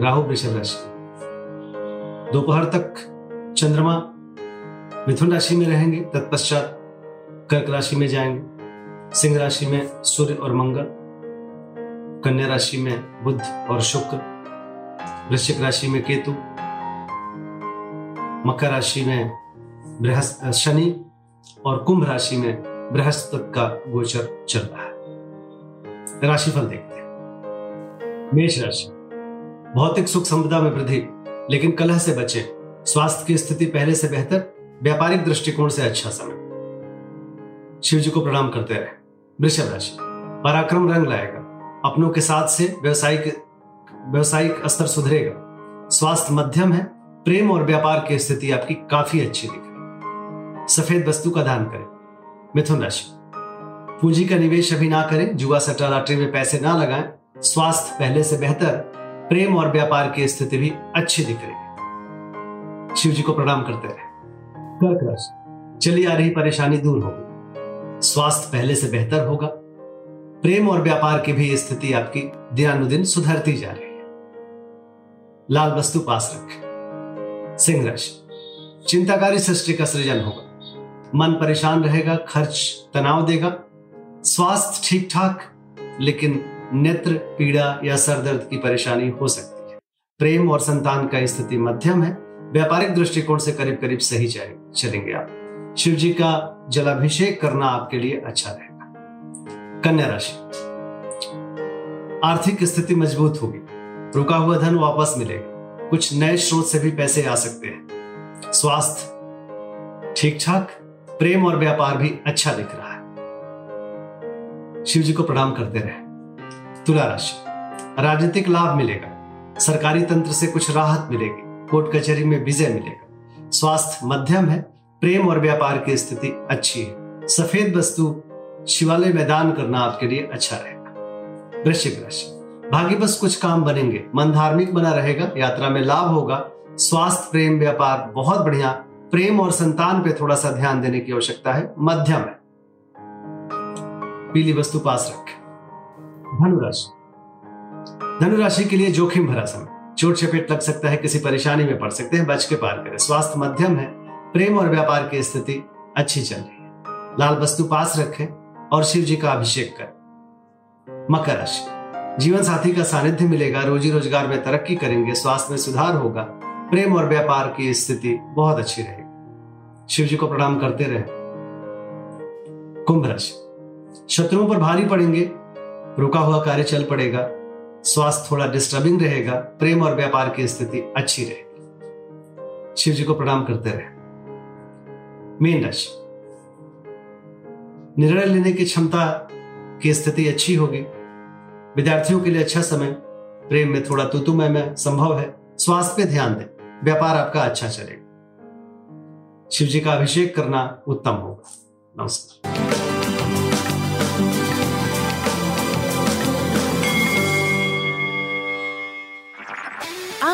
राहु वृषभ राशि। दोपहर तक चंद्रमा मिथुन राशि में रहेंगे, तत्पश्चात कर्क राशि में जाएँगे, सिंह राशि में सूर्य और मंगल, कन्या राशि में बुध और शुक्र, वृश्चिक राशि में केतु, मकर राशि में शनि और कुंभ राशि में बृहस्पति का गोचर चल रहा है। राशिफल देखते हैं। मेष राशि। भौतिक सुख संपदा में वृद्धि, लेकिन कलह से बचे, स्वास्थ्य की स्थिति पहले से बेहतर, व्यापारिक दृष्टिकोण से अच्छा समय। शिव जी को प्रणाम करते रहे। वृषभ राशि, पराक्रम रंग लाएगा। अपनों के साथ से व्यवसायिक व्यवसायिक स्तर सुधरेगा। स्वास्थ्य मध्यम है, प्रेम और व्यापार की स्थिति आपकी काफ़ी अच्छी दिख सफ़ेद वस्तु का दान करें। मिथुन राशि, पूंजी का निवेश अभी ना करें, जुआ सट्टा लॉटरी में पैसे ना लगाएँ, स्वास्थ्य पहले से बेहतर प्रेम और व्यापार की स्थिति भी अच्छी दिख रही है। शिव जी को प्रणाम करते रहे कर्क राशि चली आ रही परेशानी दूर होगी। स्वास्थ्य पहले से बेहतर होगा। प्रेम और व्यापार की भी स्थिति आपकी दिनानुदिन सुधरती जा रही है। लाल वस्तु पास रखें। सिंह राशि चिंताकारी सृष्टि का सृजन होगा। मन परेशान रहेगा खर्च तनाव देगा। स्वास्थ्य ठीक ठाक लेकिन नेत्र, पीड़ा या सर दर्द की परेशानी हो सकती है। प्रेम और संतान का स्थिति मध्यम है। व्यापारिक दृष्टिकोण से करीब करीब सही चलेंगे आप। शिव जी का जलाभिषेक करना आपके लिए अच्छा रहेगा। कन्या राशि। आर्थिक स्थिति मज़बूत होगी। रुका हुआ धन वापस मिलेगा। कुछ नए स्रोत से भी पैसे आ सकते हैं। स्वास्थ्य। ठीक ठाक प्रेम और व्यापार भी अच्छा दिख रहा है। शिव जी को प्रणाम करते रहे। तुला राशि। राजनीतिक लाभ मिलेगा। सरकारी तंत्र से कुछ राहत मिलेगी। कोर्ट कचहरी में विजय मिलेगा। स्वास्थ्य मध्यम है। प्रेम और व्यापार की स्थिति अच्छी है। सफ़ेद वस्तु शिवालय में दान करना आपके लिए अच्छा रहेगा। वृश्चिक राशि। भागी बस कुछ काम बनेंगे। मन धार्मिक बना रहेगा। यात्रा में लाभ होगा। स्वास्थ्य, प्रेम, व्यापार बहुत बढ़िया। प्रेम और संतान पे थोड़ा सा ध्यान देने की आवश्यकता है। मध्यम है। पीली वस्तु पास रखें। धनुराशि। धनुराशि के लिए जोखिम भरा समय। चोट चपेट लग सकता है, किसी परेशानी में पड़ सकते हैं, बच के पार करें। स्वास्थ्य मध्यम है, प्रेम और व्यापार की स्थिति अच्छी चल रही है। लाल वस्तु पास रखें और शिव जी का अभिषेक करें। मकर राशि। जीवन साथी का सानिध्य मिलेगा, रोजी रोज़गार में तरक्की करेंगे, स्वास्थ्य में सुधार होगा, प्रेम और व्यापार की स्थिति बहुत अच्छी रहेगी। शिव जी को प्रणाम करते रहे। कुंभ राशि। शत्रुओं पर भारी पड़ेंगे रुका हुआ कार्य चल पड़ेगा। स्वास्थ्य थोड़ा डिस्टर्बिंग रहेगा। प्रेम और व्यापार की स्थिति अच्छी रहेगी। शिव जी को प्रणाम करते रहे। मीन राशि। निर्णय लेने की क्षमता की स्थिति अच्छी होगी। विद्यार्थियों के लिए अच्छा समय। प्रेम में थोड़ा तुतुमय में संभव है। स्वास्थ्य पे ध्यान दें। व्यापार आपका अच्छा चलेगा। शिव जी का अभिषेक करना उत्तम होगा। नमस्कार।